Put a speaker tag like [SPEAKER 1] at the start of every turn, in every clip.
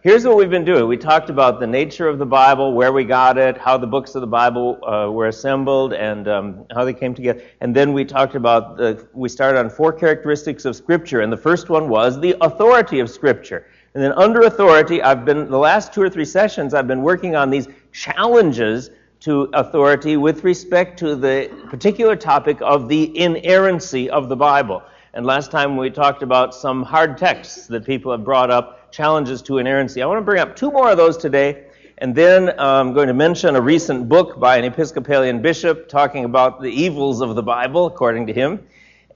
[SPEAKER 1] Here's what we've been doing. We talked about the nature of the Bible, where we got it, how the books of the Bible uh, were assembled, and um, how they came together. And then we talked about the, we started on four characteristics of Scripture, and the first one was the authority of Scripture. And then under authority, I've been the last two or three sessions I've been working on these challenges to authority with respect to the particular topic of the inerrancy of the Bible. And last time we talked about some hard texts that people have brought up challenges to inerrancy. I want to bring up two more of those today, and then I'm going to mention a recent book by an Episcopalian bishop talking about the evils of the Bible, according to him.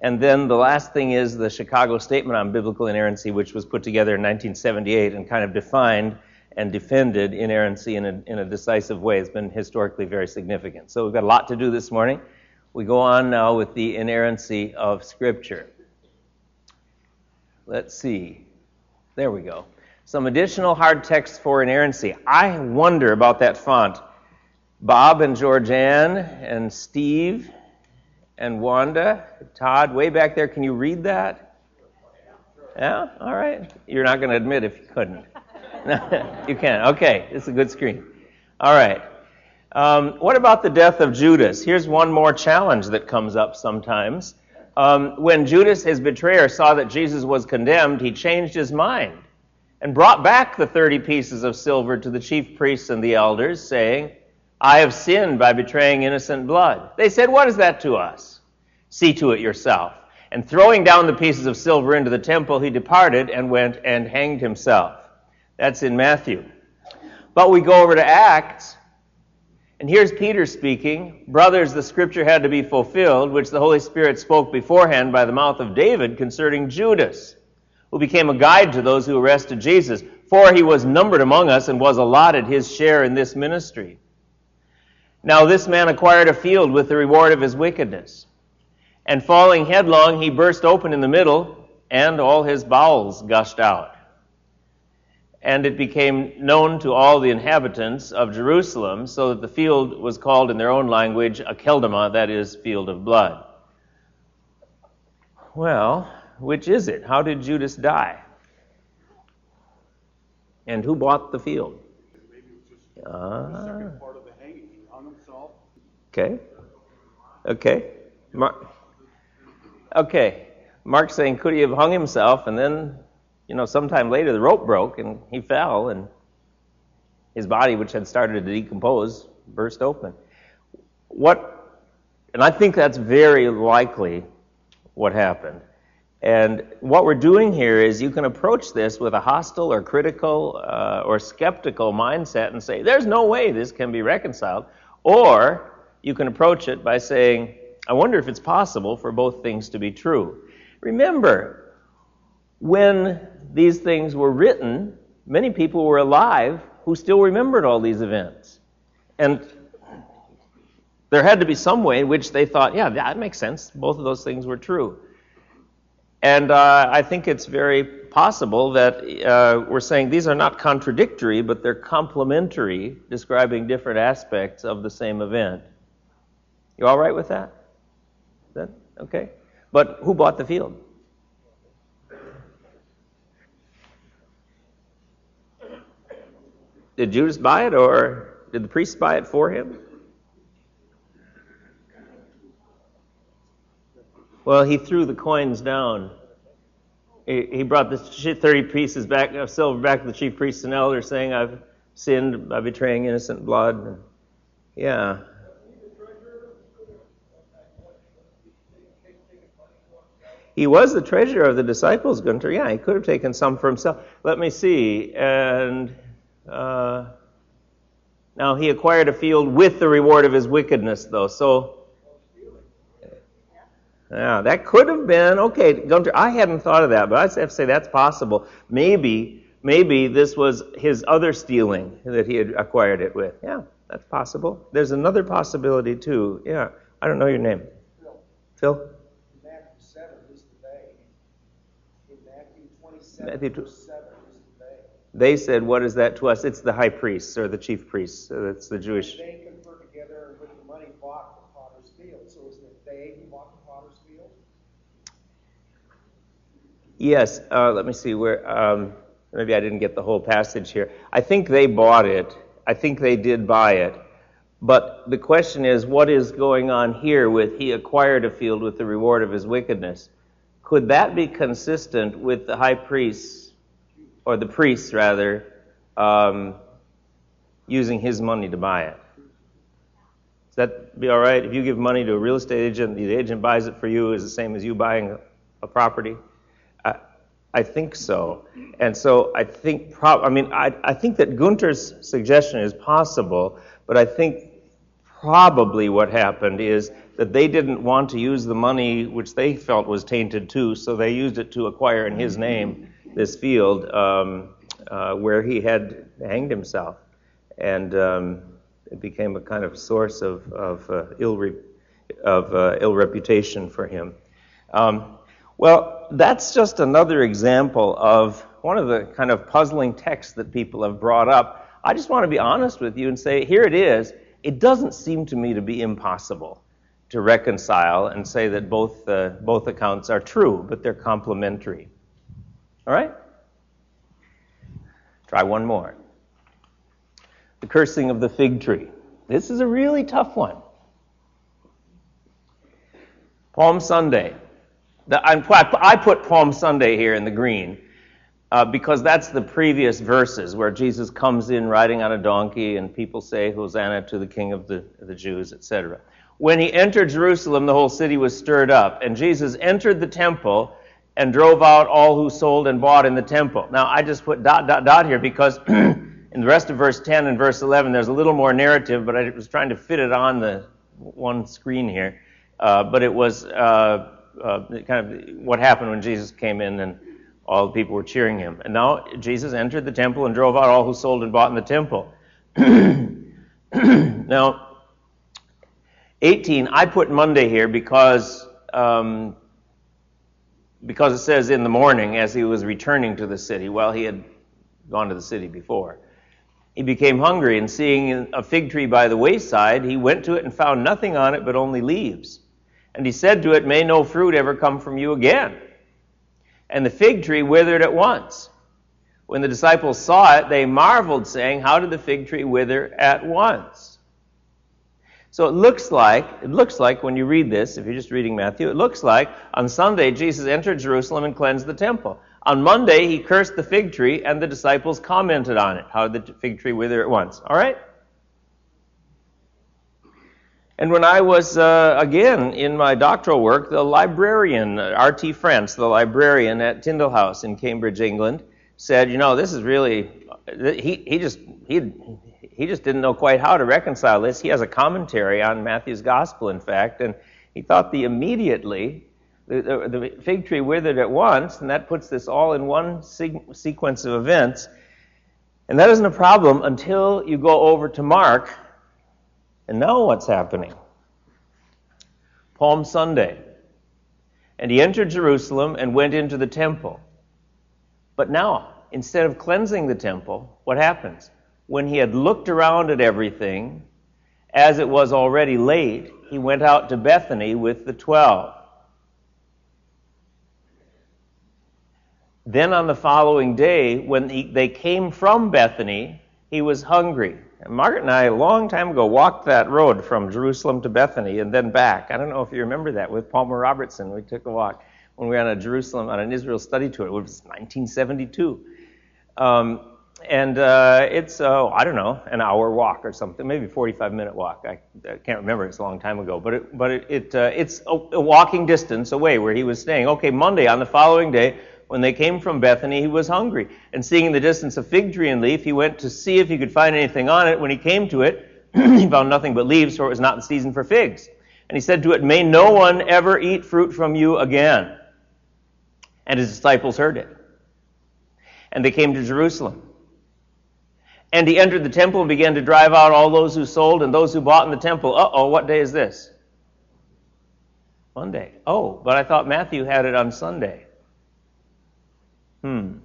[SPEAKER 1] And then the last thing is the Chicago Statement on Biblical Inerrancy, which was put together in 1978 and kind of defined and defended inerrancy in a, in a decisive way. It's been historically very significant. So we've got a lot to do this morning. We go on now with the inerrancy of Scripture. Let's see. There we go. Some additional hard text for inerrancy. I wonder about that font. Bob and Georgianne and Steve and Wanda, Todd, way back there, can you read that? Yeah? All right. You're not going to admit if you couldn't. you can. Okay. It's a good screen. All right. Um, what about the death of Judas? Here's one more challenge that comes up sometimes. Um, when Judas, his betrayer, saw that Jesus was condemned, he changed his mind and brought back the 30 pieces of silver to the chief priests and the elders, saying, I have sinned by betraying innocent blood. They said, What is that to us? See to it yourself. And throwing down the pieces of silver into the temple, he departed and went and hanged himself. That's in Matthew. But we go over to Acts, and here's Peter speaking Brothers, the scripture had to be fulfilled, which the Holy Spirit spoke beforehand by the mouth of David concerning Judas, who became a guide to those who arrested Jesus. For he was numbered among us and was allotted his share in this ministry. Now this man acquired a field with the reward of his wickedness. And falling headlong, he burst open in the middle, and all his bowels gushed out and it became known to all the inhabitants of Jerusalem, so that the field was called in their own language Akeldama, that is, field of blood. Well, which is it? How did Judas die? And who bought the field?
[SPEAKER 2] Uh,
[SPEAKER 1] okay. Okay. Mark. Okay. Mark's saying, could he have hung himself and then you know, sometime later the rope broke and he fell and his body, which had started to decompose, burst open. What, and I think that's very likely what happened. And what we're doing here is you can approach this with a hostile or critical uh, or skeptical mindset and say, there's no way this can be reconciled. Or you can approach it by saying, I wonder if it's possible for both things to be true. Remember, when these things were written, many people were alive who still remembered all these events. And there had to be some way in which they thought, yeah, that makes sense. Both of those things were true. And uh, I think it's very possible that uh, we're saying these are not contradictory, but they're complementary, describing different aspects of the same event. You all right with that? Is that okay? But who bought the field? Did Judas buy it, or did the priest buy it for him? Well, he threw the coins down. He, brought the 30 pieces back of silver back to the chief priests and elders, saying, I've sinned by betraying innocent blood. Yeah. He was the treasurer of the disciples, Gunter. Yeah, he could have taken some for himself. Let me see. And uh, now he acquired a field with the reward of his wickedness, though. So, yeah, that could have been okay. Gunter, I hadn't thought of that, but I'd have to say that's possible. Maybe, maybe this was his other stealing that he had acquired it with. Yeah, that's possible. There's another possibility too. Yeah, I don't know your name.
[SPEAKER 3] Phil.
[SPEAKER 1] Phil.
[SPEAKER 3] Matthew seven is the bay. In Matthew twenty-seven.
[SPEAKER 1] Matthew. They said, What is that to us? It's the high priests or the chief priests. So that's the Jewish.
[SPEAKER 3] They confer together and with the money bought the potter's field. So isn't it they who bought the potter's field?
[SPEAKER 1] Yes. Uh, let me see where. Um, maybe I didn't get the whole passage here. I think they bought it. I think they did buy it. But the question is, what is going on here with he acquired a field with the reward of his wickedness? Could that be consistent with the high priests, or the priests rather, um, using his money to buy it? Does that be all right? If you give money to a real estate agent, the agent buys it for you is the same as you buying a property? I, I think so. And so I think, I mean, I, I think that Gunter's suggestion is possible, but I think probably what happened is that they didn't want to use the money which they felt was tainted too, so they used it to acquire in his name this field um, uh, where he had hanged himself. And um, it became a kind of source of, of, uh, ill, re- of uh, ill reputation for him. Um, well, that's just another example of one of the kind of puzzling texts that people have brought up. I just want to be honest with you and say, here it is. It doesn't seem to me to be impossible to reconcile and say that both, uh, both accounts are true, but they're complementary. All right? Try one more. The cursing of the fig tree. This is a really tough one. Palm Sunday. I put Palm Sunday here in the green uh, because that's the previous verses where Jesus comes in riding on a donkey and people say, Hosanna to the King of the, the Jews, etc. When he entered Jerusalem, the whole city was stirred up, and Jesus entered the temple and drove out all who sold and bought in the temple. Now, I just put dot, dot, dot here because in the rest of verse 10 and verse 11, there's a little more narrative, but I was trying to fit it on the one screen here. Uh, but it was uh, uh, kind of what happened when Jesus came in and all the people were cheering him. And now Jesus entered the temple and drove out all who sold and bought in the temple. now, 18, I put Monday here because um, because it says in the morning as he was returning to the city. Well, he had gone to the city before. He became hungry, and seeing a fig tree by the wayside, he went to it and found nothing on it but only leaves. And he said to it, May no fruit ever come from you again. And the fig tree withered at once. When the disciples saw it, they marveled, saying, How did the fig tree wither at once? So it looks like, it looks like when you read this, if you're just reading Matthew, it looks like on Sunday Jesus entered Jerusalem and cleansed the temple. On Monday he cursed the fig tree and the disciples commented on it. How the fig tree wither at once? All right? And when I was, uh, again, in my doctoral work, the librarian, R.T. France, the librarian at Tyndale House in Cambridge, England, said, you know, this is really, he, he just, he, he just didn't know quite how to reconcile this. He has a commentary on Matthew's gospel, in fact, and he thought the immediately, the, the, the fig tree withered at once, and that puts this all in one se- sequence of events. And that isn't a problem until you go over to Mark and now what's happening? Palm Sunday. And he entered Jerusalem and went into the temple. But now, instead of cleansing the temple, what happens? When he had looked around at everything, as it was already late, he went out to Bethany with the twelve. Then on the following day, when he, they came from Bethany, he was hungry. And Margaret and I, a long time ago, walked that road from Jerusalem to Bethany and then back. I don't know if you remember that with Palmer Robertson. We took a walk when we were on a Jerusalem, on an Israel study tour. It was 1972. Um, and uh, it's, uh, I don't know, an hour walk or something, maybe 45 minute walk. I, I can't remember, it's a long time ago. But, it, but it, it uh, it's a, a walking distance away where he was staying. Okay, Monday, on the following day, when they came from Bethany, he was hungry. And seeing in the distance a fig tree and leaf, he went to see if he could find anything on it. When he came to it, he found nothing but leaves, for it was not the season for figs. And he said to it, May no one ever eat fruit from you again. And his disciples heard it. And they came to Jerusalem. And he entered the temple and began to drive out all those who sold and those who bought in the temple. Uh oh, what day is this? Monday. Oh, but I thought Matthew had it on Sunday. Hmm.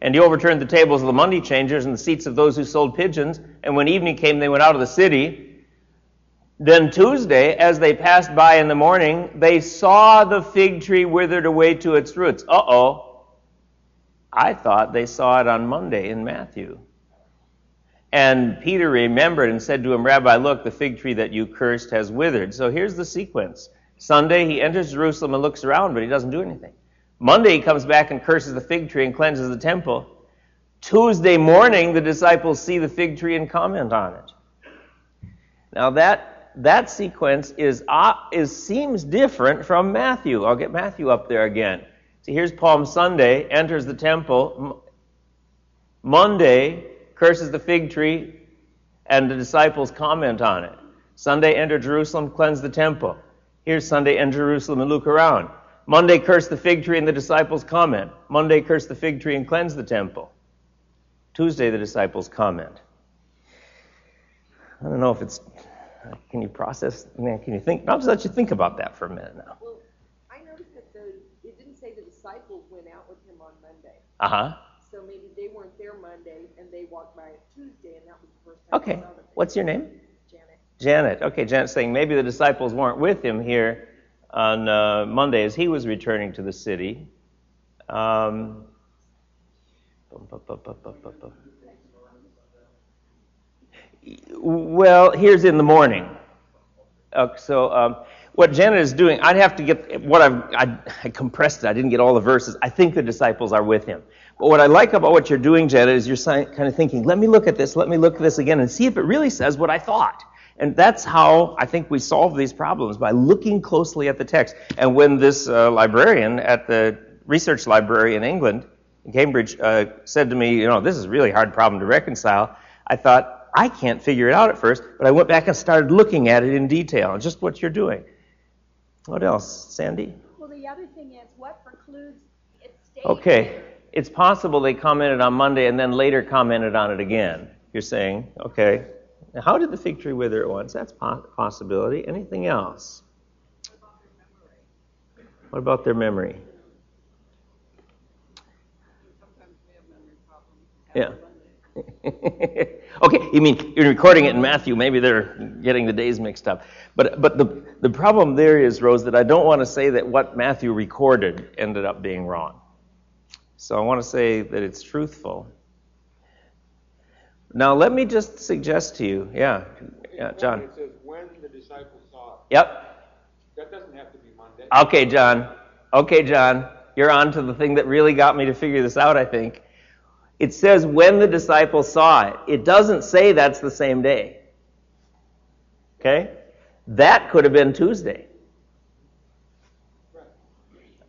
[SPEAKER 1] And he overturned the tables of the money changers and the seats of those who sold pigeons. And when evening came, they went out of the city. Then Tuesday, as they passed by in the morning, they saw the fig tree withered away to its roots. Uh oh. I thought they saw it on Monday in Matthew. And Peter remembered and said to him, Rabbi, look, the fig tree that you cursed has withered. So here's the sequence. Sunday, he enters Jerusalem and looks around, but he doesn't do anything. Monday, he comes back and curses the fig tree and cleanses the temple. Tuesday morning, the disciples see the fig tree and comment on it. Now that that sequence is, uh, is seems different from Matthew. I'll get Matthew up there again. See, here's Palm Sunday, enters the temple. Monday, curses the fig tree, and the disciples comment on it. Sunday, enter Jerusalem, cleanse the temple. Here's Sunday, enter Jerusalem, and look around. Monday, curse the fig tree, and the disciples comment. Monday, curse the fig tree and cleanse the temple. Tuesday, the disciples comment. I don't know if it's. Can you process? Man, can you think? I'll just let you think about that for a minute now.
[SPEAKER 2] Well, I noticed that the it didn't say the disciples went out with him on Monday.
[SPEAKER 1] Uh huh.
[SPEAKER 2] So maybe they weren't there Monday and they walked by it Tuesday, and that was the first time.
[SPEAKER 1] Okay.
[SPEAKER 2] they saw the thing.
[SPEAKER 1] What's your name?
[SPEAKER 2] Janet?
[SPEAKER 1] Janet. Okay, Janet's saying maybe the disciples weren't with him here on uh, Monday as he was returning to the city. Um. Well, here's in the morning. Uh, so um, what Janet is doing, I'd have to get what I've I, I compressed it. I didn't get all the verses. I think the disciples are with him. But what I like about what you're doing, Janet, is you're kind of thinking, let me look at this, let me look at this again, and see if it really says what I thought. And that's how I think we solve these problems by looking closely at the text. And when this uh, librarian at the research library in England, in Cambridge, uh, said to me, you know, this is a really hard problem to reconcile, I thought, I can't figure it out at first, but I went back and started looking at it in detail, just what you're doing. What else, Sandy?
[SPEAKER 4] Well, the other thing is, what precludes it staying?
[SPEAKER 1] Okay, it's possible they commented on Monday and then later commented on it again. You're saying, okay. How did the fig tree wither at once? That's a possibility. Anything else? What about their memory? Yeah. okay, you mean you're recording it in Matthew? Maybe they're getting the days mixed up. But but the the problem there is, Rose, that I don't want to say that what Matthew recorded ended up being wrong. So I want to say that it's truthful. Now let me just suggest to you, yeah, yeah, John.
[SPEAKER 5] It says when the disciples saw it.
[SPEAKER 1] Yep.
[SPEAKER 5] That doesn't have to be Monday.
[SPEAKER 1] Okay, John. Okay, John. You're on to the thing that really got me to figure this out, I think. It says when the disciples saw it. It doesn't say that's the same day. Okay? That could have been Tuesday.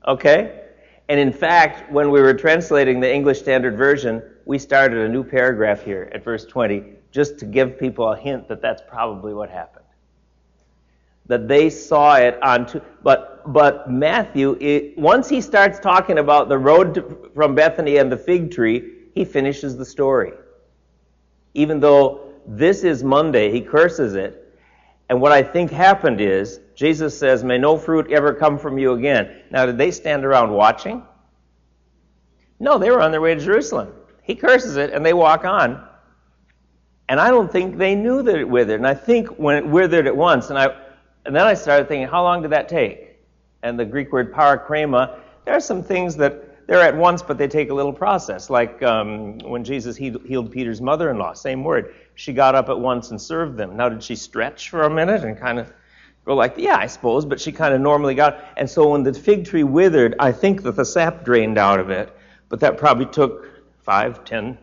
[SPEAKER 1] Okay? And in fact, when we were translating the English Standard Version, we started a new paragraph here at verse 20 just to give people a hint that that's probably what happened. That they saw it on, Tu- but but Matthew, it, once he starts talking about the road to, from Bethany and the fig tree, he finishes the story. Even though this is Monday, he curses it. And what I think happened is, Jesus says, May no fruit ever come from you again. Now, did they stand around watching? No, they were on their way to Jerusalem. He curses it, and they walk on. And I don't think they knew that it withered. And I think when it withered at once, and I, and then I started thinking, how long did that take? And the Greek word parachrema, there are some things that they're at once, but they take a little process. Like um, when Jesus healed, healed Peter's mother-in-law, same word. She got up at once and served them. Now, did she stretch for a minute and kind of go like, yeah, I suppose, but she kind of normally got. And so when the fig tree withered, I think that the sap drained out of it, but that probably took five, ten,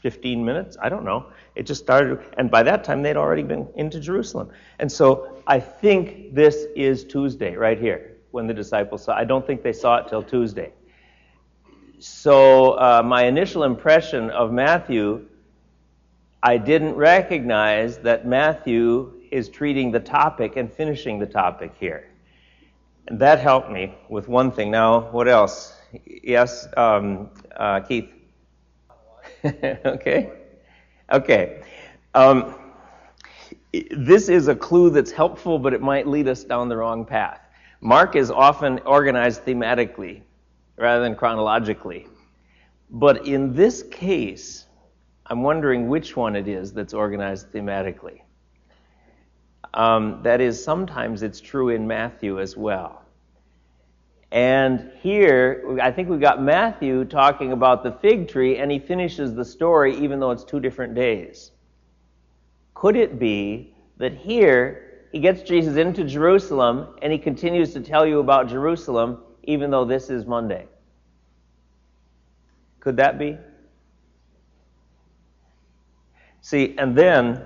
[SPEAKER 1] fifteen minutes. I don't know. It just started, and by that time they'd already been into Jerusalem. And so I think this is Tuesday, right here, when the disciples saw. I don't think they saw it till Tuesday. So uh, my initial impression of Matthew, I didn't recognize that Matthew is treating the topic and finishing the topic here. And that helped me with one thing. Now, what else? Yes, um, uh, Keith. okay. Okay. Um, this is a clue that's helpful, but it might lead us down the wrong path. Mark is often organized thematically rather than chronologically. But in this case, I'm wondering which one it is that's organized thematically. Um, that is, sometimes it's true in Matthew as well. And here, I think we've got Matthew talking about the fig tree, and he finishes the story even though it's two different days. Could it be that here he gets Jesus into Jerusalem and he continues to tell you about Jerusalem even though this is Monday? Could that be? See, and then,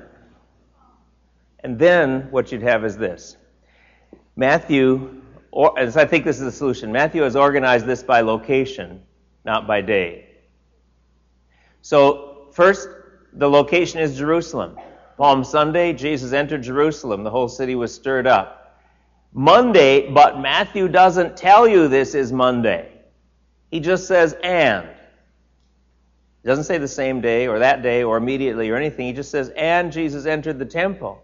[SPEAKER 1] and then what you'd have is this. Matthew, or, as I think this is the solution, Matthew has organized this by location, not by day. So, first, the location is Jerusalem. Palm Sunday, Jesus entered Jerusalem. The whole city was stirred up. Monday, but Matthew doesn't tell you this is Monday. He just says, and. He doesn't say the same day or that day or immediately or anything. He just says, and Jesus entered the temple.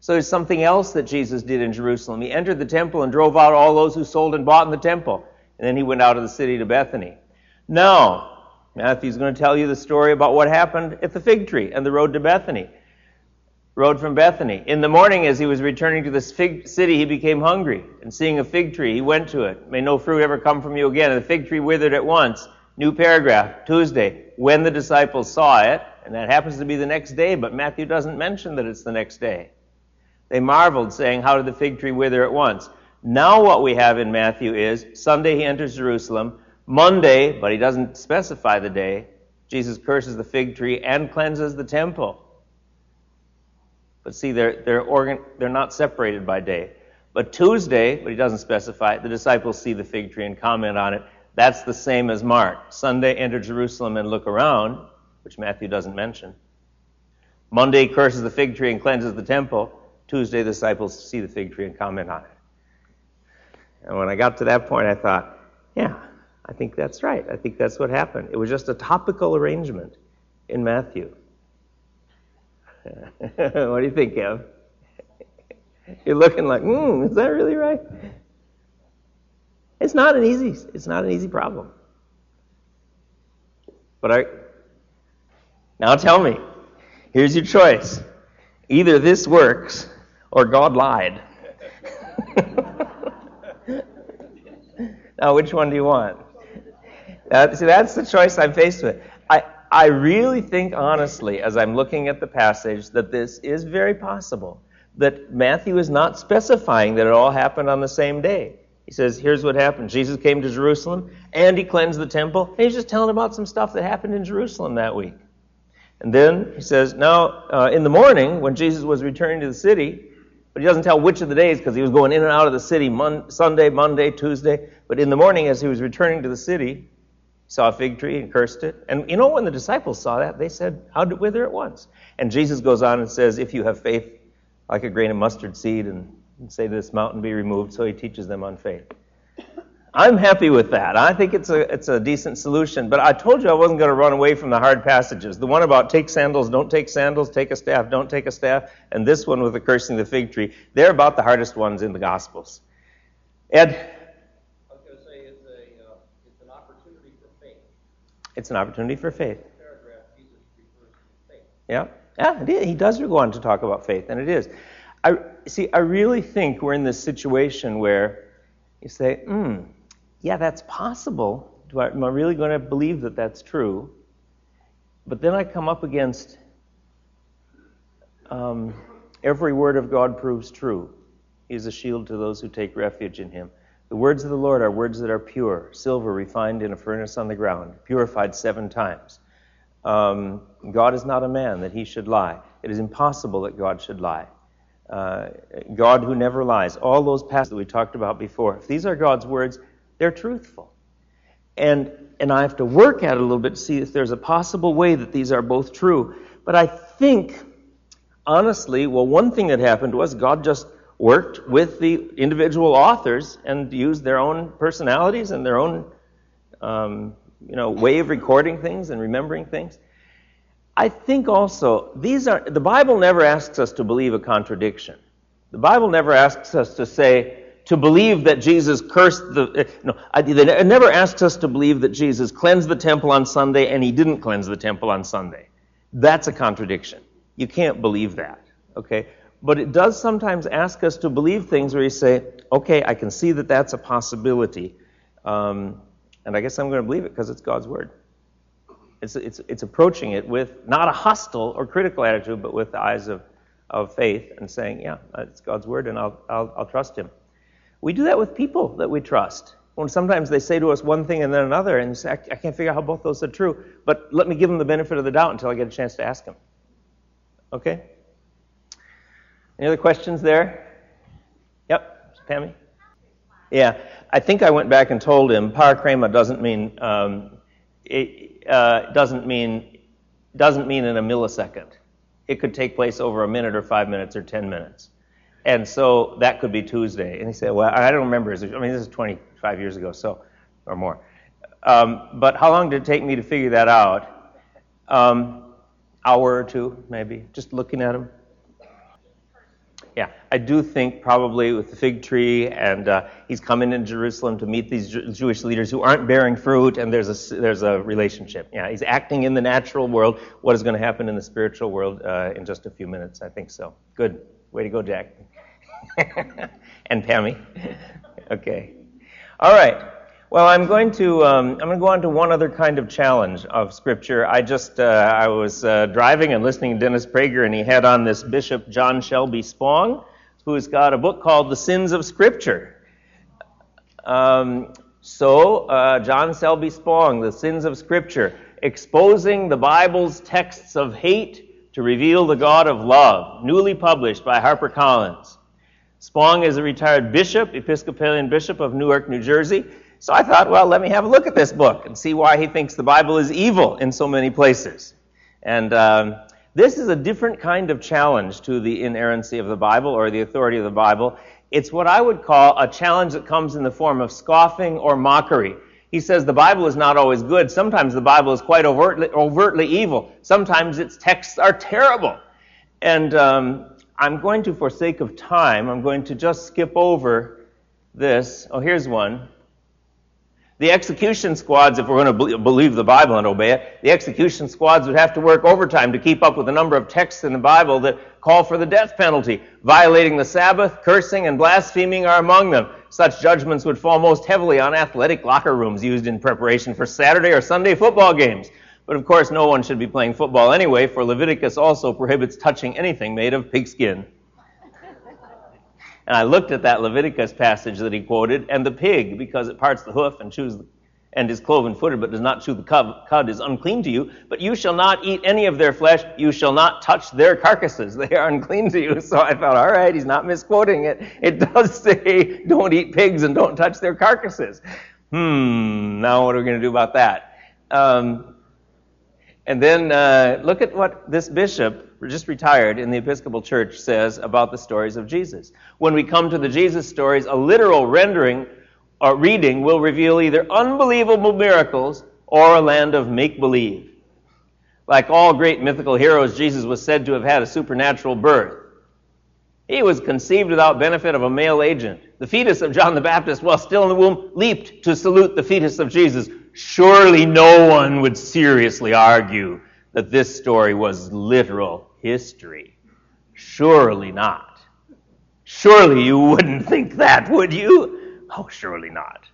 [SPEAKER 1] So there's something else that Jesus did in Jerusalem. He entered the temple and drove out all those who sold and bought in the temple. And then he went out of the city to Bethany. Now, Matthew's going to tell you the story about what happened at the fig tree and the road to Bethany. Road from Bethany. In the morning, as he was returning to the fig city, he became hungry. And seeing a fig tree, he went to it. May no fruit ever come from you again. And the fig tree withered at once. New paragraph, Tuesday, when the disciples saw it, and that happens to be the next day, but Matthew doesn't mention that it's the next day. They marveled, saying, How did the fig tree wither at once? Now, what we have in Matthew is Sunday he enters Jerusalem. Monday, but he doesn't specify the day, Jesus curses the fig tree and cleanses the temple. But see, they're, they're, organ, they're not separated by day. But Tuesday, but he doesn't specify, the disciples see the fig tree and comment on it. That's the same as Mark. Sunday, enter Jerusalem and look around, which Matthew doesn't mention. Monday, curses the fig tree and cleanses the temple. Tuesday, the disciples see the fig tree and comment on it. And when I got to that point, I thought, yeah, I think that's right. I think that's what happened. It was just a topical arrangement in Matthew. what do you think, Kev? You're looking like, hmm, is that really right? It's not an easy, it's not an easy problem. But I, now tell me, here's your choice. Either this works or God lied. now, which one do you want? See, that's the choice I'm faced with. I, I really think, honestly, as I'm looking at the passage, that this is very possible. That Matthew is not specifying that it all happened on the same day. He says, here's what happened. Jesus came to Jerusalem and he cleansed the temple. And he's just telling about some stuff that happened in Jerusalem that week. And then he says, now, uh, in the morning, when Jesus was returning to the city, but he doesn't tell which of the days because he was going in and out of the city Mon- Sunday, Monday, Tuesday. But in the morning, as he was returning to the city, saw a fig tree and cursed it. And you know, when the disciples saw that, they said, How did it wither at once? And Jesus goes on and says, If you have faith like a grain of mustard seed, and and say to this mountain be removed, so he teaches them on faith. I'm happy with that. I think it's a it's a decent solution. But I told you I wasn't going to run away from the hard passages. The one about take sandals, don't take sandals, take a staff, don't take a staff, and this one with the cursing the fig tree. They're about the hardest ones in the Gospels. Ed.
[SPEAKER 6] I was going to say it's a uh, it's an opportunity for faith.
[SPEAKER 1] It's an opportunity for faith.
[SPEAKER 6] Paragraph Jesus refers to faith.
[SPEAKER 1] Yeah, yeah, he does go on to talk about faith, and it is. I see. I really think we're in this situation where you say, "Hmm." yeah, that's possible. Do I, am I really going to believe that that's true? But then I come up against um, every word of God proves true. He is a shield to those who take refuge in him. The words of the Lord are words that are pure, silver refined in a furnace on the ground, purified seven times. Um, God is not a man that he should lie. It is impossible that God should lie. Uh, God who never lies. All those passages that we talked about before. If these are God's words, they're truthful. And, and I have to work at it a little bit to see if there's a possible way that these are both true. But I think, honestly, well, one thing that happened was God just worked with the individual authors and used their own personalities and their own, um, you know, way of recording things and remembering things. I think also these are the Bible never asks us to believe a contradiction. The Bible never asks us to say, to believe that Jesus cursed the. Eh, no, it never asks us to believe that Jesus cleansed the temple on Sunday and he didn't cleanse the temple on Sunday. That's a contradiction. You can't believe that. Okay? But it does sometimes ask us to believe things where you say, okay, I can see that that's a possibility. Um, and I guess I'm going to believe it because it's God's word. It's, it's, it's approaching it with not a hostile or critical attitude, but with the eyes of, of faith and saying, yeah, it's God's word and I'll, I'll, I'll trust him. We do that with people that we trust. When sometimes they say to us one thing and then another, and say, I can't figure out how both those are true, but let me give them the benefit of the doubt until I get a chance to ask them. Okay? Any other questions there? Yep, Tammy? Yeah, I think I went back and told him parachrema doesn't mean um, it uh, doesn't mean doesn't mean in a millisecond. It could take place over a minute or five minutes or ten minutes, and so that could be Tuesday. And he said, "Well, I don't remember. I mean, this is 25 years ago, so or more. Um, but how long did it take me to figure that out? Um, hour or two, maybe, just looking at him." Yeah, I do think probably with the fig tree, and uh, he's coming in Jerusalem to meet these Jew- Jewish leaders who aren't bearing fruit, and there's a there's a relationship. Yeah, he's acting in the natural world. What is going to happen in the spiritual world uh, in just a few minutes? I think so. Good, way to go, Jack, and Pammy. okay, all right. Well, I'm going to um, I'm going to go on to one other kind of challenge of Scripture. I just uh, I was uh, driving and listening to Dennis Prager, and he had on this Bishop John Shelby Spong, who's got a book called The Sins of Scripture. Um, so, uh, John Shelby Spong, The Sins of Scripture, exposing the Bible's texts of hate to reveal the God of love, newly published by HarperCollins. Spong is a retired bishop, Episcopalian bishop of Newark, New Jersey. So I thought, well, let me have a look at this book and see why he thinks the Bible is evil in so many places. And um, this is a different kind of challenge to the inerrancy of the Bible or the authority of the Bible. It's what I would call a challenge that comes in the form of scoffing or mockery. He says the Bible is not always good. Sometimes the Bible is quite overtly, overtly evil. Sometimes its texts are terrible. And um, I'm going to, for sake of time, I'm going to just skip over this. Oh, here's one. The execution squads, if we're going to believe the Bible and obey it, the execution squads would have to work overtime to keep up with the number of texts in the Bible that call for the death penalty. Violating the Sabbath, cursing, and blaspheming are among them. Such judgments would fall most heavily on athletic locker rooms used in preparation for Saturday or Sunday football games. But of course, no one should be playing football anyway, for Leviticus also prohibits touching anything made of pigskin. And I looked at that Leviticus passage that he quoted, and the pig, because it parts the hoof and chews the, and is cloven footed, but does not chew the cud, cud, is unclean to you. But you shall not eat any of their flesh. You shall not touch their carcasses. They are unclean to you. So I thought, all right, he's not misquoting it. It does say, don't eat pigs and don't touch their carcasses. Hmm, now what are we going to do about that? Um, and then uh, look at what this bishop just retired in the Episcopal Church, says about the stories of Jesus. When we come to the Jesus stories, a literal rendering or reading will reveal either unbelievable miracles or a land of make believe. Like all great mythical heroes, Jesus was said to have had a supernatural birth. He was conceived without benefit of a male agent. The fetus of John the Baptist, while still in the womb, leaped to salute the fetus of Jesus. Surely no one would seriously argue that this story was literal history. Surely not. Surely you wouldn't think that, would you? Oh, surely not.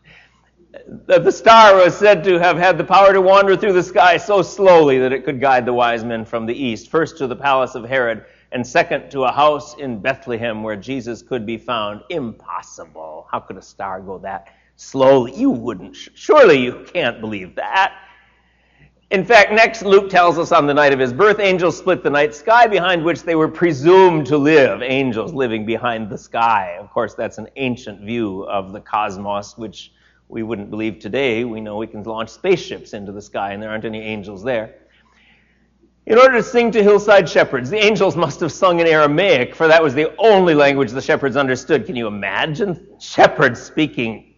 [SPEAKER 1] The star was said to have had the power to wander through the sky so slowly that it could guide the wise men from the east, first to the palace of Herod, and second to a house in Bethlehem where Jesus could be found. Impossible. How could a star go that slowly? You wouldn't. Surely you can't believe that. In fact, next Luke tells us on the night of his birth, angels split the night sky behind which they were presumed to live. Angels living behind the sky. Of course, that's an ancient view of the cosmos, which we wouldn't believe today. We know we can launch spaceships into the sky and there aren't any angels there. In order to sing to hillside shepherds, the angels must have sung in Aramaic, for that was the only language the shepherds understood. Can you imagine shepherds speaking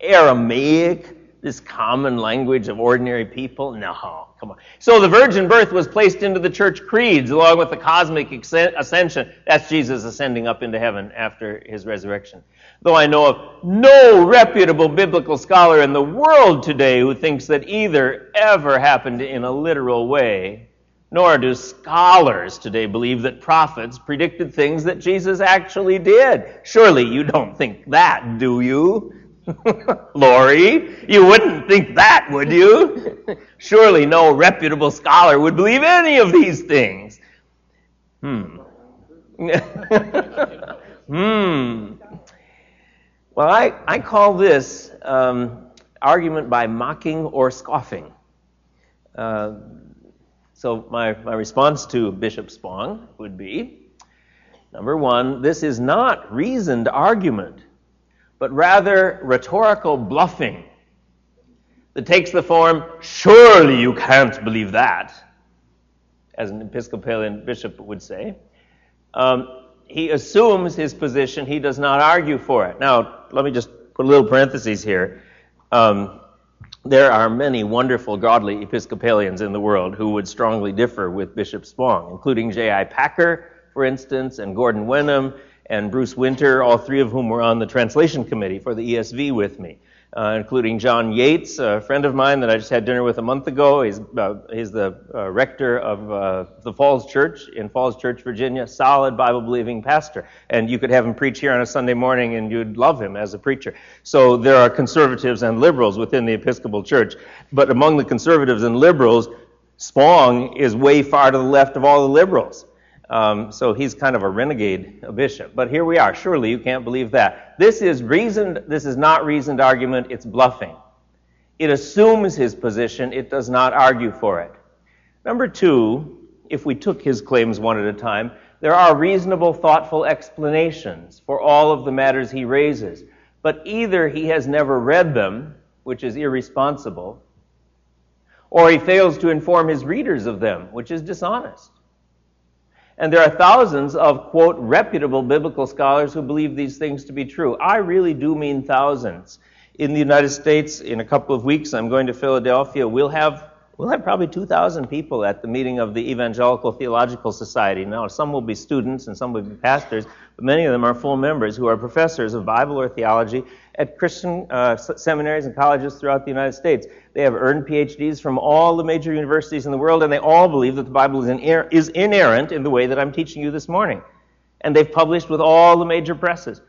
[SPEAKER 1] Aramaic? This common language of ordinary people? No, come on. So the virgin birth was placed into the church creeds along with the cosmic ascension. That's Jesus ascending up into heaven after his resurrection. Though I know of no reputable biblical scholar in the world today who thinks that either ever happened in a literal way, nor do scholars today believe that prophets predicted things that Jesus actually did. Surely you don't think that, do you? Lori, you wouldn't think that, would you? Surely no reputable scholar would believe any of these things. Hmm. hmm. Well, I, I call this um, argument by mocking or scoffing. Uh, so, my, my response to Bishop Spong would be number one, this is not reasoned argument, but rather rhetorical bluffing that takes the form, surely you can't believe that, as an Episcopalian bishop would say. Um, he assumes his position, he does not argue for it. Now, let me just put a little parenthesis here. Um, there are many wonderful, godly Episcopalians in the world who would strongly differ with Bishop Spong, including J.I. Packer, for instance, and Gordon Wenham, and Bruce Winter, all three of whom were on the translation committee for the ESV with me uh, including John Yates, a friend of mine that I just had dinner with a month ago. He's, uh, he's the uh, rector of uh, the Falls Church in Falls Church, Virginia, solid Bible believing pastor. And you could have him preach here on a Sunday morning and you'd love him as a preacher. So there are conservatives and liberals within the Episcopal Church. But among the conservatives and liberals, Spong is way far to the left of all the liberals. Um, so he's kind of a renegade a bishop. But here we are. Surely you can't believe that. This is reasoned, this is not reasoned argument, it's bluffing. It assumes his position, it does not argue for it. Number two, if we took his claims one at a time, there are reasonable, thoughtful explanations for all of the matters he raises. But either he has never read them, which is irresponsible, or he fails to inform his readers of them, which is dishonest. And there are thousands of, quote, reputable biblical scholars who believe these things to be true. I really do mean thousands. In the United States, in a couple of weeks, I'm going to Philadelphia. We'll have, we'll have probably 2,000 people at the meeting of the Evangelical Theological Society. Now, some will be students and some will be pastors, but many of them are full members who are professors of Bible or theology at Christian uh, seminaries and colleges throughout the United States. They have earned PhDs from all the major universities in the world, and they all believe that the Bible is, iner- is inerrant in the way that I'm teaching you this morning. And they've published with all the major presses.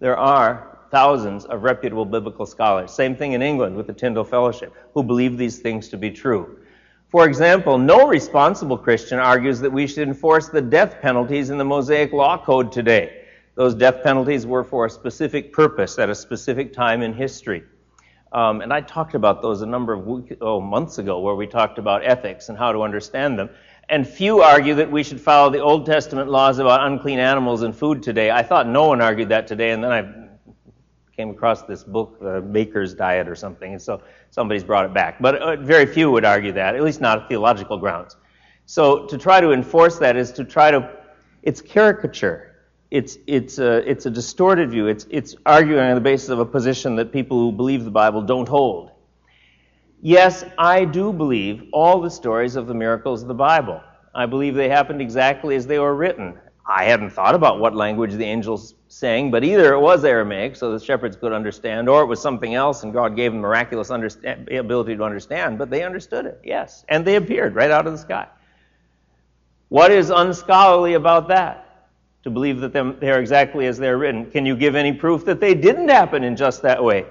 [SPEAKER 1] There are thousands of reputable biblical scholars. Same thing in England with the Tyndale Fellowship, who believe these things to be true. For example, no responsible Christian argues that we should enforce the death penalties in the Mosaic Law Code today. Those death penalties were for a specific purpose at a specific time in history. Um, and I talked about those a number of weeks, oh, months ago, where we talked about ethics and how to understand them. And few argue that we should follow the Old Testament laws about unclean animals and food today. I thought no one argued that today, and then I came across this book, The Maker's Diet or something, and so somebody's brought it back. But uh, very few would argue that, at least not theological grounds. So to try to enforce that is to try to, it's caricature it's, it's, a, it's a distorted view. It's, it's arguing on the basis of a position that people who believe the Bible don't hold. Yes, I do believe all the stories of the miracles of the Bible. I believe they happened exactly as they were written. I hadn't thought about what language the angels sang, but either it was Aramaic, so the shepherds could understand, or it was something else, and God gave them miraculous ability to understand, but they understood it, yes. And they appeared right out of the sky. What is unscholarly about that? To believe that they are exactly as they're written. Can you give any proof that they didn't happen in just that way?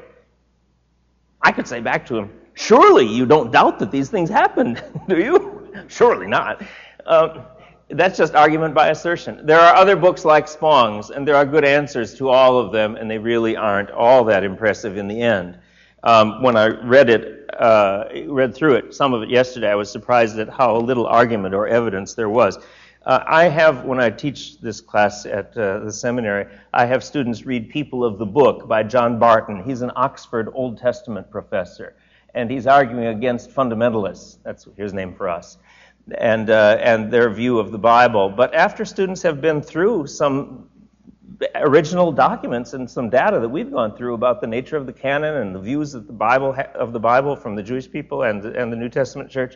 [SPEAKER 1] I could say back to him, surely you don't doubt that these things happened, do you? surely not. Um, that's just argument by assertion. There are other books like Spong's, and there are good answers to all of them, and they really aren't all that impressive in the end. Um, when I read it, uh, read through it, some of it yesterday, I was surprised at how little argument or evidence there was. Uh, I have, when I teach this class at uh, the seminary, I have students read People of the Book by John Barton. He's an Oxford Old Testament professor, and he's arguing against fundamentalists. That's his name for us. And, uh, and their view of the Bible. But after students have been through some original documents and some data that we've gone through about the nature of the canon and the views of the Bible of the Bible from the Jewish people and and the New Testament church,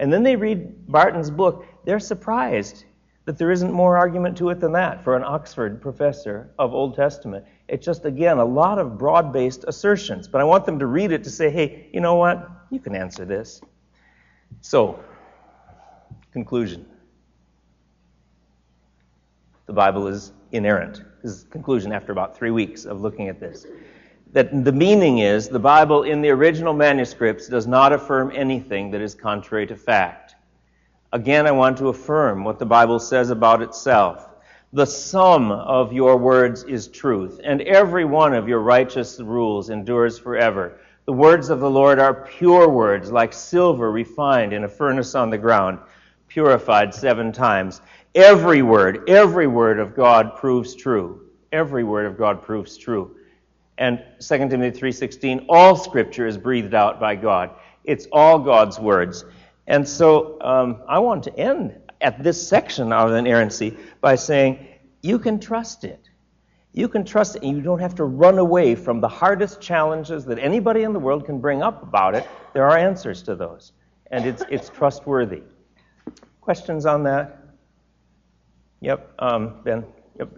[SPEAKER 1] and then they read Barton's book, they're surprised that there isn't more argument to it than that for an Oxford professor of Old Testament. It's just, again, a lot of broad based assertions. But I want them to read it to say, hey, you know what? You can answer this. So, conclusion. the Bible is inerrant. His conclusion after about three weeks of looking at this. That the meaning is the Bible in the original manuscripts does not affirm anything that is contrary to fact. Again, I want to affirm what the Bible says about itself. The sum of your words is truth, and every one of your righteous rules endures forever. The words of the Lord are pure words, like silver refined in a furnace on the ground, purified seven times. Every word, every word of God proves true. Every word of God proves true. And 2 Timothy 3:16, all scripture is breathed out by God. It's all God's words. And so um, I want to end at this section of inerrancy by saying, you can trust it. You can trust it, and you don't have to run away from the hardest challenges that anybody in the world can bring up about it. There are answers to those, and it's, it's trustworthy. Questions on that? Yep, um, Ben. Yep.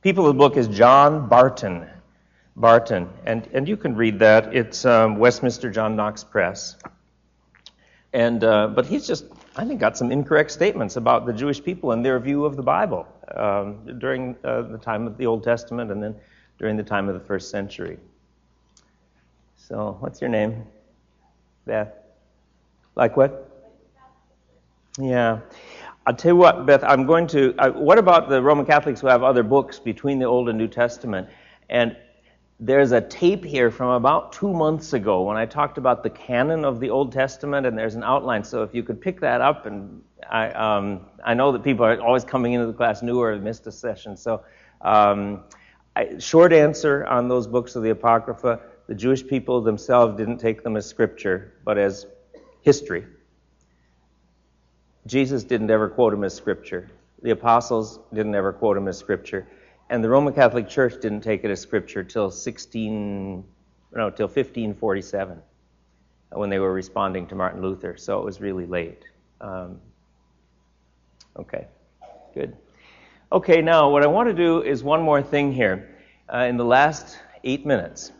[SPEAKER 1] People of the book is John Barton. Barton, and, and you can read that. It's um, Westminster John Knox Press. And, uh, but he's just, I think, got some incorrect statements about the Jewish people and their view of the Bible um, during uh, the time of the Old Testament and then during the time of the first century. So, what's your name? Beth. Like what? Yeah. I'll tell you what, Beth, I'm going to. Uh, what about the Roman Catholics who have other books between the Old and New Testament? And there's a tape here from about two months ago when I talked about the canon of the Old Testament, and there's an outline. So if you could pick that up, and I, um, I know that people are always coming into the class new or have missed a session. So, um, I, short answer on those books of the Apocrypha: the Jewish people themselves didn't take them as scripture, but as history. Jesus didn't ever quote them as scripture. The apostles didn't ever quote them as scripture and the Roman Catholic Church didn't take it as scripture till 16, no, till 1547, when they were responding to Martin Luther. So it was really late. Um, okay, good. Okay, now what I want to do is one more thing here uh, in the last eight minutes.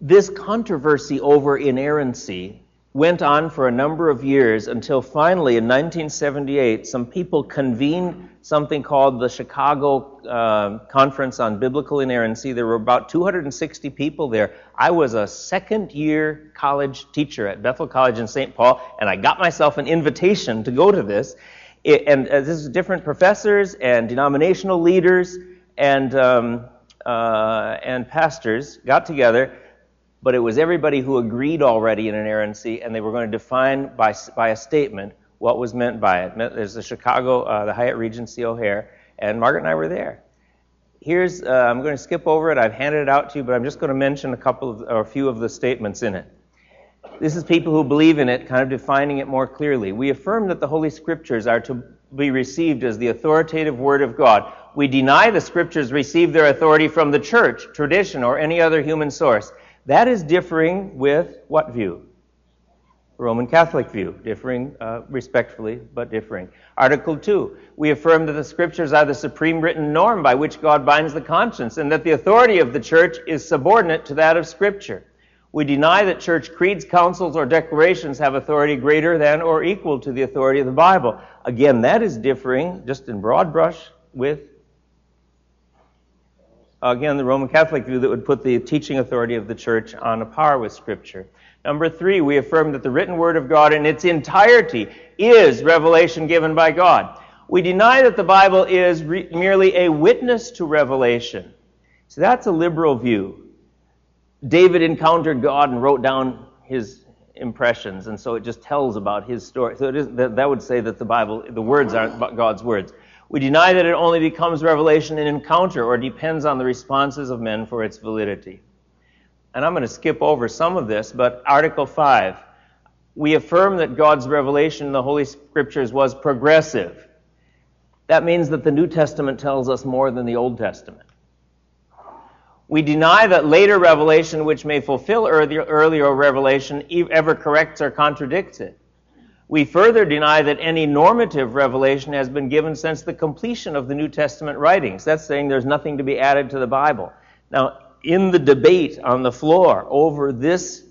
[SPEAKER 1] This controversy over inerrancy went on for a number of years until finally in 1978 some people convened something called the Chicago uh, Conference on Biblical Inerrancy. There were about 260 people there. I was a second year college teacher at Bethel College in St. Paul, and I got myself an invitation to go to this. It, and uh, this is different professors and denominational leaders and, um, uh, and pastors got together but it was everybody who agreed already in inerrancy, and they were going to define by, by a statement what was meant by it. There's the Chicago, uh, the Hyatt Regency O'Hare, and Margaret and I were there. Here's, uh, I'm going to skip over it. I've handed it out to you, but I'm just going to mention a couple of, or a few of the statements in it. This is people who believe in it, kind of defining it more clearly. We affirm that the Holy Scriptures are to be received as the authoritative Word of God. We deny the Scriptures receive their authority from the church, tradition, or any other human source. That is differing with what view? Roman Catholic view, differing uh, respectfully, but differing. Article 2, we affirm that the scriptures are the supreme written norm by which God binds the conscience, and that the authority of the church is subordinate to that of scripture. We deny that church creeds, councils, or declarations have authority greater than or equal to the authority of the Bible. Again, that is differing, just in broad brush, with again, the Roman Catholic view that would put the teaching authority of the church on a par with Scripture. Number three, we affirm that the written Word of God in its entirety is revelation given by God. We deny that the Bible is re- merely a witness to revelation. So that's a liberal view. David encountered God and wrote down his impressions, and so it just tells about his story. So that, that would say that the Bible, the words aren't God's words. We deny that it only becomes revelation in encounter or depends on the responses of men for its validity. And I'm going to skip over some of this, but Article 5. We affirm that God's revelation in the Holy Scriptures was progressive. That means that the New Testament tells us more than the Old Testament. We deny that later revelation, which may fulfill earlier, earlier revelation, ever corrects or contradicts it. We further deny that any normative revelation has been given since the completion of the New Testament writings. That's saying there's nothing to be added to the Bible. Now, in the debate on the floor over this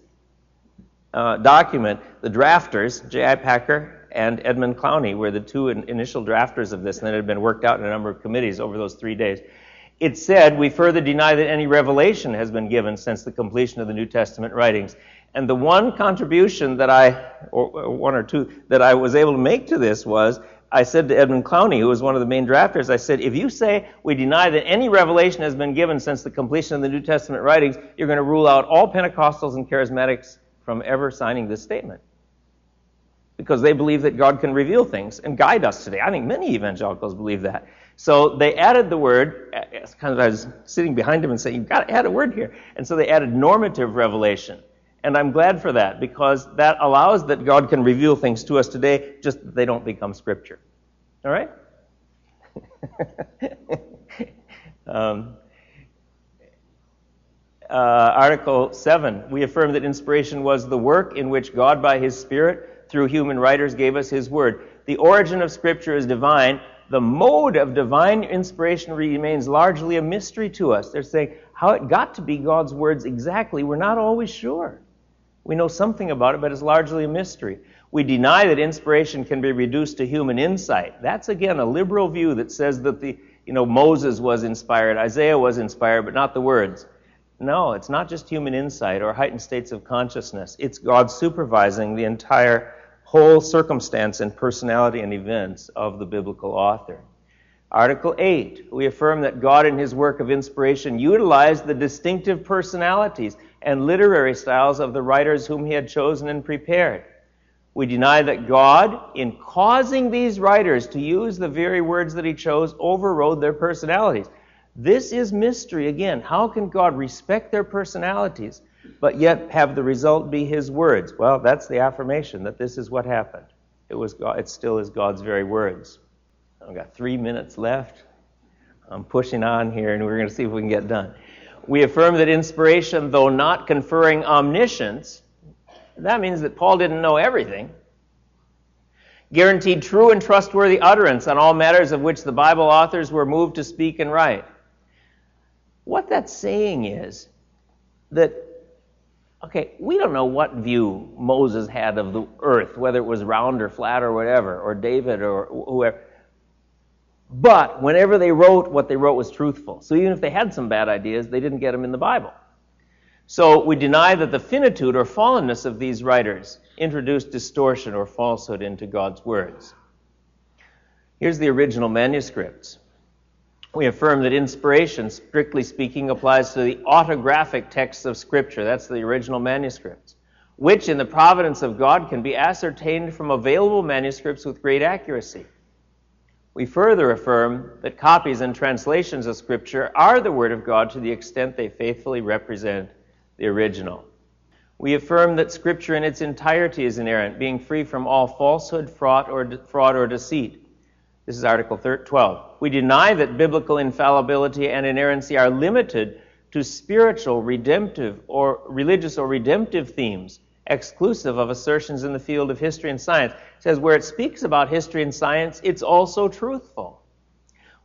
[SPEAKER 1] uh, document, the drafters, J.I. Packer and Edmund Clowney were the two in- initial drafters of this, and it had been worked out in a number of committees over those three days. It said, We further deny that any revelation has been given since the completion of the New Testament writings. And the one contribution that I, or one or two, that I was able to make to this was I said to Edmund Clowney, who was one of the main drafters, I said, if you say we deny that any revelation has been given since the completion of the New Testament writings, you're going to rule out all Pentecostals and charismatics from ever signing this statement. Because they believe that God can reveal things and guide us today. I think many evangelicals believe that. So they added the word, As kind of I was sitting behind him and saying, you've got to add a word here. And so they added normative revelation. And I'm glad for that because that allows that God can reveal things to us today, just that they don't become scripture. All right? um, uh, Article 7, we affirm that inspiration was the work in which God, by His Spirit, through human writers, gave us His Word. The origin of Scripture is divine. The mode of divine inspiration remains largely a mystery to us. They're saying how it got to be God's words exactly, we're not always sure. We know something about it, but it's largely a mystery. We deny that inspiration can be reduced to human insight. That's again a liberal view that says that the, you know, Moses was inspired, Isaiah was inspired, but not the words. No, it's not just human insight or heightened states of consciousness. It's God supervising the entire whole circumstance and personality and events of the biblical author. Article 8, we affirm that God in his work of inspiration utilized the distinctive personalities and literary styles of the writers whom he had chosen and prepared. We deny that God, in causing these writers to use the very words that he chose, overrode their personalities. This is mystery again. How can God respect their personalities, but yet have the result be His words? Well, that's the affirmation that this is what happened. It was God, it still is God's very words. I've got three minutes left. I'm pushing on here, and we're going to see if we can get done. We affirm that inspiration, though not conferring omniscience, that means that Paul didn't know everything, guaranteed true and trustworthy utterance on all matters of which the Bible authors were moved to speak and write. What that's saying is that, okay, we don't know what view Moses had of the earth, whether it was round or flat or whatever, or David or whoever. But whenever they wrote, what they wrote was truthful. So even if they had some bad ideas, they didn't get them in the Bible. So we deny that the finitude or fallenness of these writers introduced distortion or falsehood into God's words. Here's the original manuscripts. We affirm that inspiration, strictly speaking, applies to the autographic texts of Scripture. That's the original manuscripts, which, in the providence of God, can be ascertained from available manuscripts with great accuracy. We further affirm that copies and translations of Scripture are the Word of God to the extent they faithfully represent the original. We affirm that Scripture in its entirety is inerrant, being free from all falsehood, fraud, or, fraud, or deceit. This is Article 12. We deny that biblical infallibility and inerrancy are limited to spiritual, redemptive, or religious or redemptive themes, exclusive of assertions in the field of history and science. It says where it speaks about history and science, it's also truthful.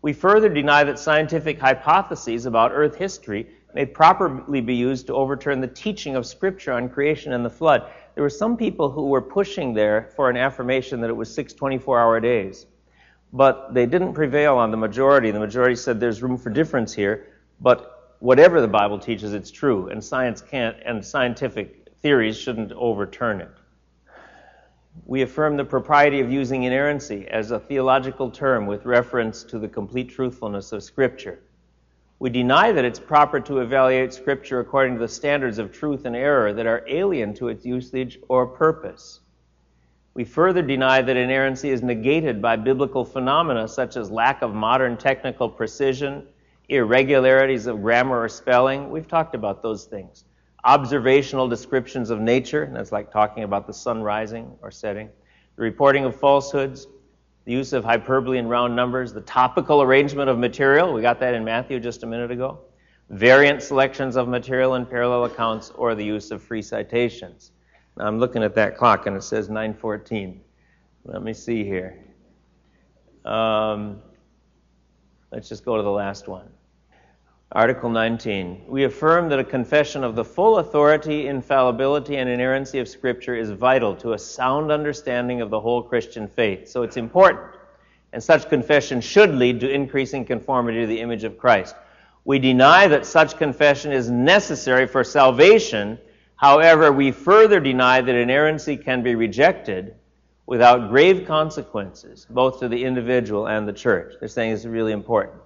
[SPEAKER 1] We further deny that scientific hypotheses about Earth history may properly be used to overturn the teaching of Scripture on creation and the flood. There were some people who were pushing there for an affirmation that it was six 24 hour days. But they didn't prevail on the majority. The majority said there's room for difference here, but whatever the Bible teaches, it's true, and science can't, and scientific theories shouldn't overturn it. We affirm the propriety of using inerrancy as a theological term with reference to the complete truthfulness of Scripture. We deny that it's proper to evaluate Scripture according to the standards of truth and error that are alien to its usage or purpose. We further deny that inerrancy is negated by biblical phenomena such as lack of modern technical precision, irregularities of grammar or spelling. We've talked about those things. Observational descriptions of nature, that's like talking about the sun rising or setting. The reporting of falsehoods, the use of hyperbole and round numbers, the topical arrangement of material. We got that in Matthew just a minute ago. Variant selections of material in parallel accounts, or the use of free citations. I'm looking at that clock and it says 9:14. Let me see here. Um, let's just go to the last one. Article 19. We affirm that a confession of the full authority, infallibility, and inerrancy of Scripture is vital to a sound understanding of the whole Christian faith. So it's important. And such confession should lead to increasing conformity to the image of Christ. We deny that such confession is necessary for salvation. However, we further deny that inerrancy can be rejected without grave consequences, both to the individual and the church. They're saying this is really important.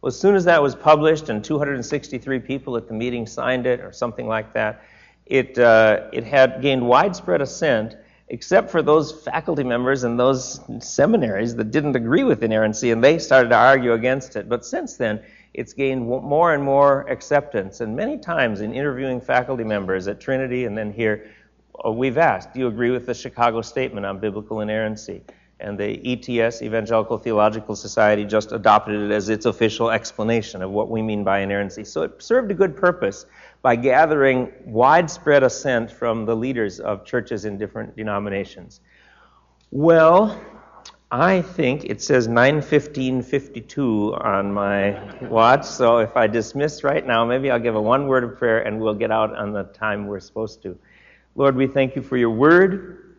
[SPEAKER 1] Well, as soon as that was published and 263 people at the meeting signed it or something like that, it, uh, it had gained widespread assent, except for those faculty members and those seminaries that didn't agree with inerrancy, and they started to argue against it. But since then, it's gained more and more acceptance. And many times in interviewing faculty members at Trinity and then here, uh, we've asked, do you agree with the Chicago Statement on Biblical Inerrancy? and the ETS, Evangelical Theological Society, just adopted it as its official explanation of what we mean by inerrancy. So it served a good purpose by gathering widespread assent from the leaders of churches in different denominations. Well, I think it says 9:15:52 on my watch, so if I dismiss right now, maybe I'll give a one word of prayer and we'll get out on the time we're supposed to. Lord, we thank you for your word.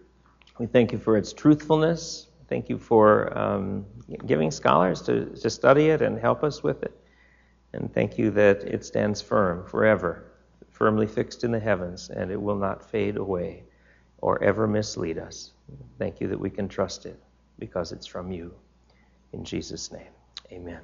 [SPEAKER 1] We thank you for its truthfulness. Thank you for um, giving scholars to, to study it and help us with it. And thank you that it stands firm forever, firmly fixed in the heavens, and it will not fade away or ever mislead us. Thank you that we can trust it because it's from you. In Jesus' name, amen.